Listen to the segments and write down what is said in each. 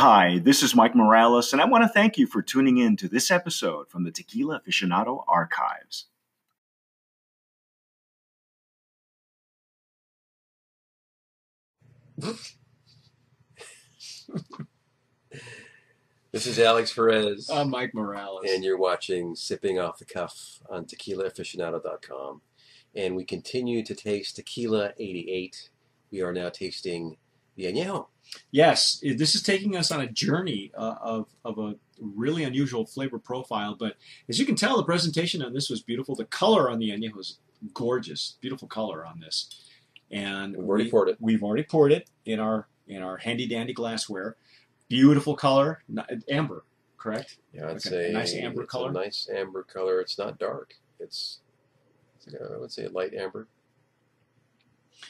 Hi, this is Mike Morales, and I want to thank you for tuning in to this episode from the Tequila Aficionado Archives. This is Alex Perez, I'm Mike Morales. and you're watching Sipping Off the Cuff on TequilaAficionado.com. And we continue to taste Tequila 88. We are now tasting yes, this is taking us on a journey uh, of, of a really unusual flavor profile. But as you can tell, the presentation on this was beautiful. The color on the añejo was gorgeous, beautiful color on this. And We've already we- poured it. We've already poured it in our in our handy dandy glassware. Beautiful color, amber, correct? Yeah, I'd Okay, say a nice amber color? Nice amber color. It's not dark. It's, it's like I would say a light amber.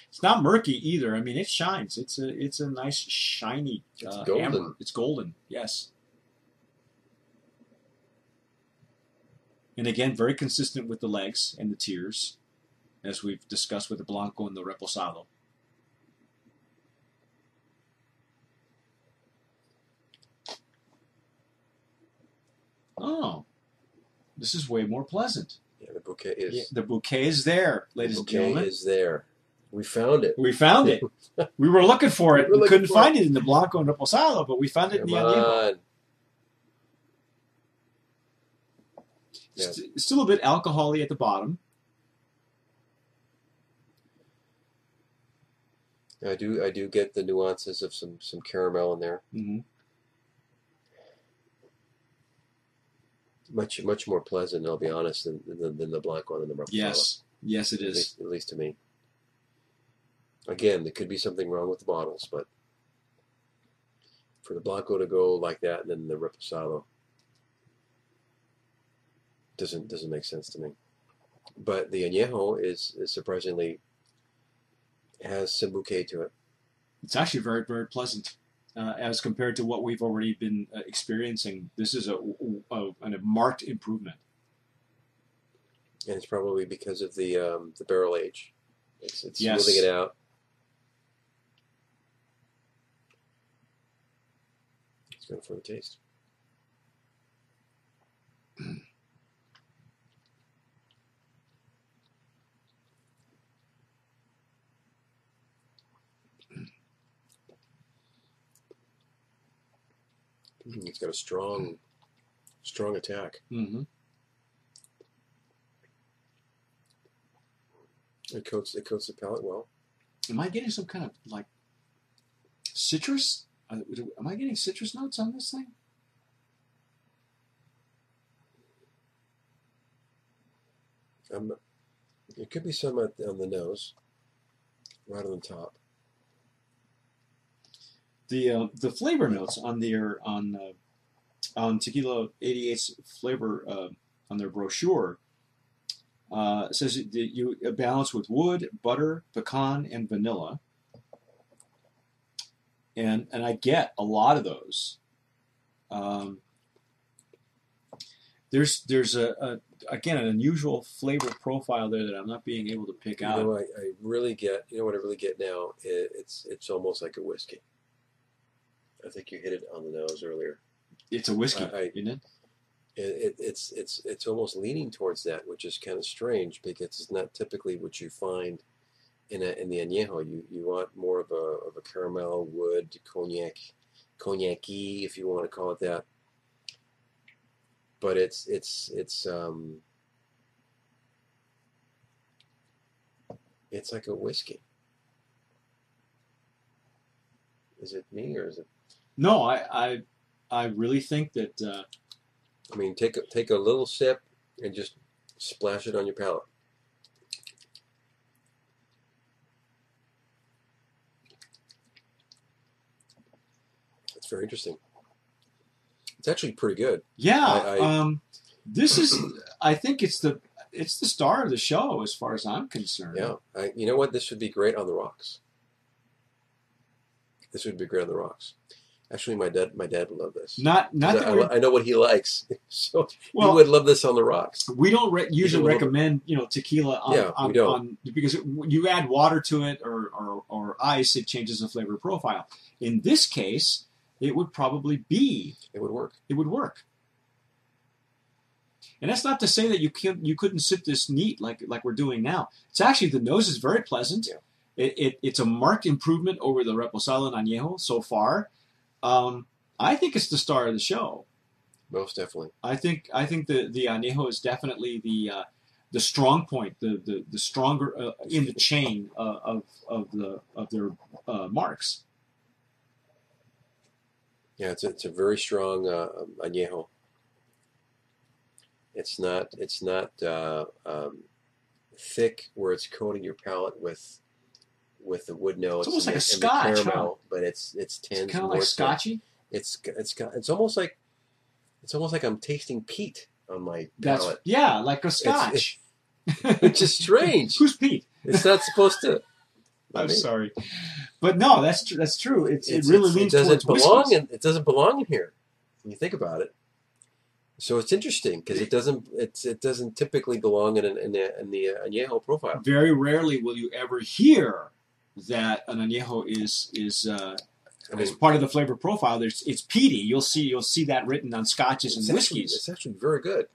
It's not murky either. I mean, it shines. It's a it's a nice shiny It's uh, golden. amber. It's golden. Yes. And again, very consistent with the legs and the tears, as we've discussed with the Blanco and the Reposado. Oh, this is way more pleasant. Yeah, the bouquet is. Yeah, the bouquet is there, the ladies and bouquet gentlemen. is there. We found it. We found it. we were looking for it. We We, couldn't find it. in the Blanco and Reposado, but we found it Come in the on. Yeah. St- still a bit alcoholy at the bottom. I do. I do get the nuances of some some caramel in there. Mm-hmm. Much much more pleasant. I'll be honest than than, than the Blanco and the Reposado. Yes, yes, it is. at least, at least to me. Again, there could be something wrong with the bottles, but for the Blanco to go like that and then the Reposado doesn't doesn't make sense to me. But the Añejo is, is surprisingly has some bouquet to it. It's actually very, very pleasant uh, as compared to what we've already been uh, experiencing. This is a, a, a marked improvement. And it's probably because of the um, the barrel age. It's, it's Yes. smoothing it out. Good for the taste. Mm, It's got a strong, strong attack. Mm-hmm. It coats it coats the palate well. Am I getting some kind of like citrus? Uh, Am I getting citrus notes on this thing? Um, there could be some on the nose, right on the top. the uh, the flavor notes on their on uh, on Tequila 88's flavor uh, on their brochure uh, says that you balance with wood, butter, pecan, and vanilla, and and I get a lot of those. Um, there's there's a, a again an unusual flavor profile there that I'm not being able to pick You out. know, I, I really get. You know what I really get now? It, it's it's almost like a whiskey. I think you hit it on the nose earlier. It's a whiskey, I- I- isn't it? It, it, it's it's it's almost leaning towards that, which is kind of strange because it's not typically what you find in a, in the añejo. You you want more of a of a caramel wood cognac, cognac-y, if you want to call it that. But it's it's it's um it's like a whiskey. Is it me or is it? No, I I, I really think that. Uh, I mean, take a, take a little sip and just splash it on your palate. It's very interesting. It's actually pretty good. Yeah, I- I- um, this is. I think it's the it's the star of the show as far as I'm concerned. Yeah, I, you know what? This would be great on the rocks. This would be great on the rocks. Actually, my dad my dad would love this. Not not I, that we're, I know what he likes, so he would love this on the rocks. we don't re- usually recommend you know tequila on, Yeah, we don't. on because you add water to it or, or or ice, it changes the flavor profile. In this case, it would probably be It would work. it would work. And that's not to say that you can't you couldn't sit this neat like like we're doing now. It's actually the nose is very pleasant. Yeah. It, it it's a marked improvement over the Reposado and Añejo so far. Um, I think it's the star of the show. Most definitely. I think I think the the Añejo is definitely the uh, the strong point, the the, the stronger uh, in the chain uh, of of the of their uh, marks. Yeah, it's a, it's a very strong uh, añejo. It's not it's not uh, um, thick where it's coating your palate with with the wood notes. It's almost like a the- and scotch, the huh? caramel, but it's it's It's kind of like scotchy. It's it's it's almost like it's almost like I'm tasting peat on my That's palate, yeah, like a scotch. which is strange. Who's Pete? it's not supposed to. I'm mean, sorry, but no, that's tr- that's true. It's, it's- it really it's- leans it doesn't belong whiskeys. in it doesn't belong in here when you think about it. So it's interesting because it doesn't it's it doesn't typically belong in an, in the in the uh, añejo profile. Very rarely will you ever hear that an añejo is is uh, I as part of the flavor profile. There's it's peaty. You'll see you'll see that written on scotches and actually, whiskeys. it's actually very good.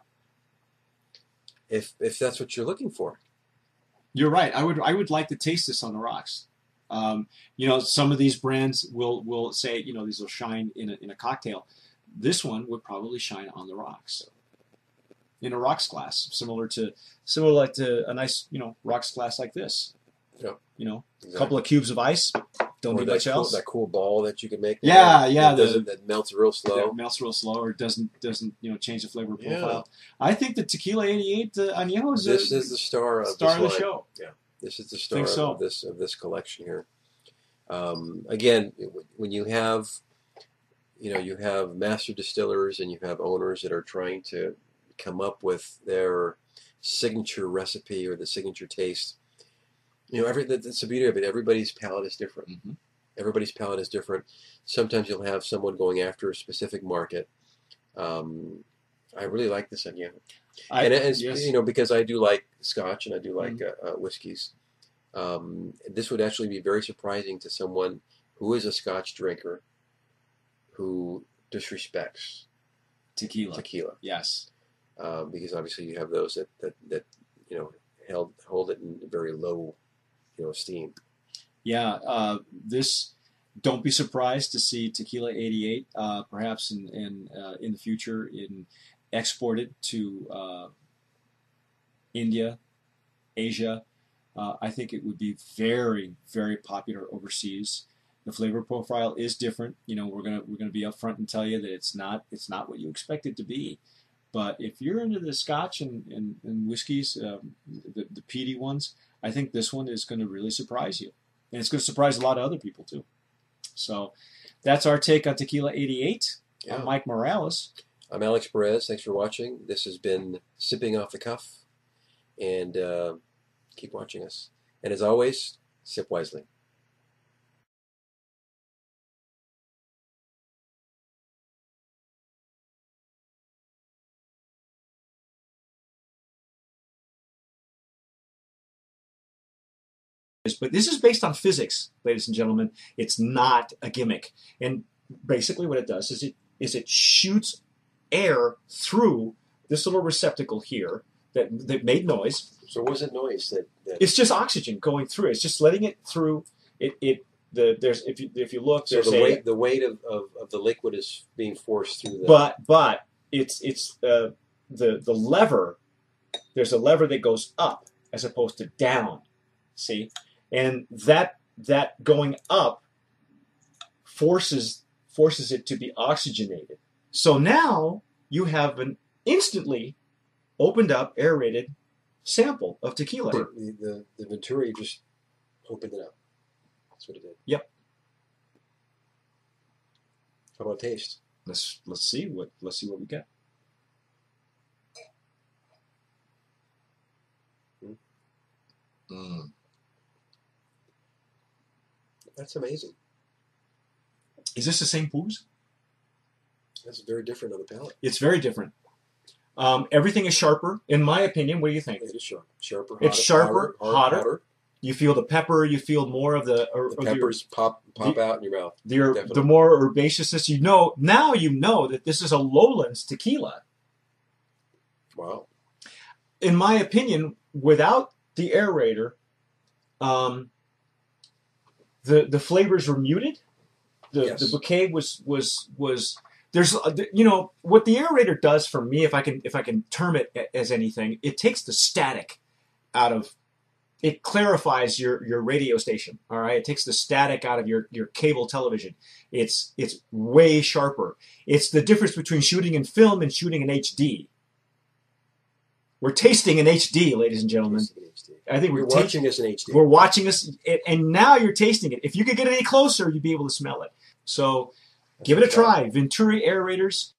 If if that's what you're looking for, You're right. I would I would like to taste this on the rocks. Um, you know, some of these brands will will say you know these will shine in a, in a cocktail. This one would probably shine on the rocks, in a rocks glass, similar to similar like to a nice you know rocks glass like this. Yeah. You know, a exactly. couple of cubes of ice. Don't need much cool, else. that cool ball that you can make. Yeah, that, yeah, That, the- doesn't, that melts real slow. Melts real slow or doesn't doesn't you know change the flavor Yeah. profile. I think the Tequila 88 uh, Añejo is This a is the star of star of the line. show. This is the star so. of this of this collection here. Um, again, when you have, you know, you have master distillers and you have owners that are trying to come up with their signature recipe or the signature taste. You know, every that's the beauty of it. Everybody's palate is different. Mhm. Everybody's palate is different. Sometimes you'll have someone going after a specific market. Um, I really like this yeah I, and as yes. You know, because I do like Scotch and I do like uh, uh, whiskeys, um, this would actually be very surprising to someone who is a Scotch drinker who disrespects tequila. tequila, Yes. um, because obviously you have those that, that, that you know held hold it in very low you know esteem. Yeah, uh, this. Don't be surprised to see Tequila 88, uh, perhaps in in uh, in the future, in exported to uh, India, Asia. Uh, I think it would be very very popular overseas. The flavor profile is different. You know, we're gonna we're gonna be upfront and tell you that it's not it's not what you expect it to be. But if you're into the Scotch and and, and whiskeys, um, the the peaty ones, I think this one is going to really surprise you and it's going to surprise a lot of other people too. So that's our take on Tequila 88. Yeah. I'm Mike Morales. I'm Alex Perez. Thanks for watching. This has been sipping off the cuff, and uh, keep watching us. And as always, sip wisely. But this is based on physics, ladies and gentlemen. It's not a gimmick. And basically, what it does is it is it shoots air through this little receptacle here that that made noise. So, what was that noise that? that It's just oxygen going through. It's just letting it through. It it the there's if you if you look so the a weight the weight of, of, of the liquid is being forced through the. but but it's it's uh, the the lever there's a lever that goes up as opposed to down see and that that going up forces forces it to be oxygenated so now you have an instantly opened up aerated sample of tequila the, the, the Venturi just opened it up. That's what it did. Yep. How about taste? let's let's see what let's see what we get Mm. That's amazing. is this the same booze That's very different on the palate. it's very different um, everything is sharper in my opinion what do you think It is sharp, sharper. It's sharper, harder, hotter. hotter. You feel the pepper. You feel more of the, or, The of your- peppers pop pop out in your mouth. the, the more herbaceousness. You know now. You know that this is a lowlands tequila. Wow. in my opinion, without the aerator, um, the the flavors were muted. The Yes. the bouquet was was was there's you know what the aerator does for me if I can if I can term it as anything, it takes the static out of it clarifies your your radio station. All right, it takes the static out of your your cable television. It's it's way sharper. It's the difference between shooting in film and shooting in HD. We're tasting in HD, ladies and gentlemen. It's in HD. I think we're watching us in HD. we're watching and- and now you're tasting it. If you could get any closer, you'd be able to smell it. So give it a try. Venturi aerators.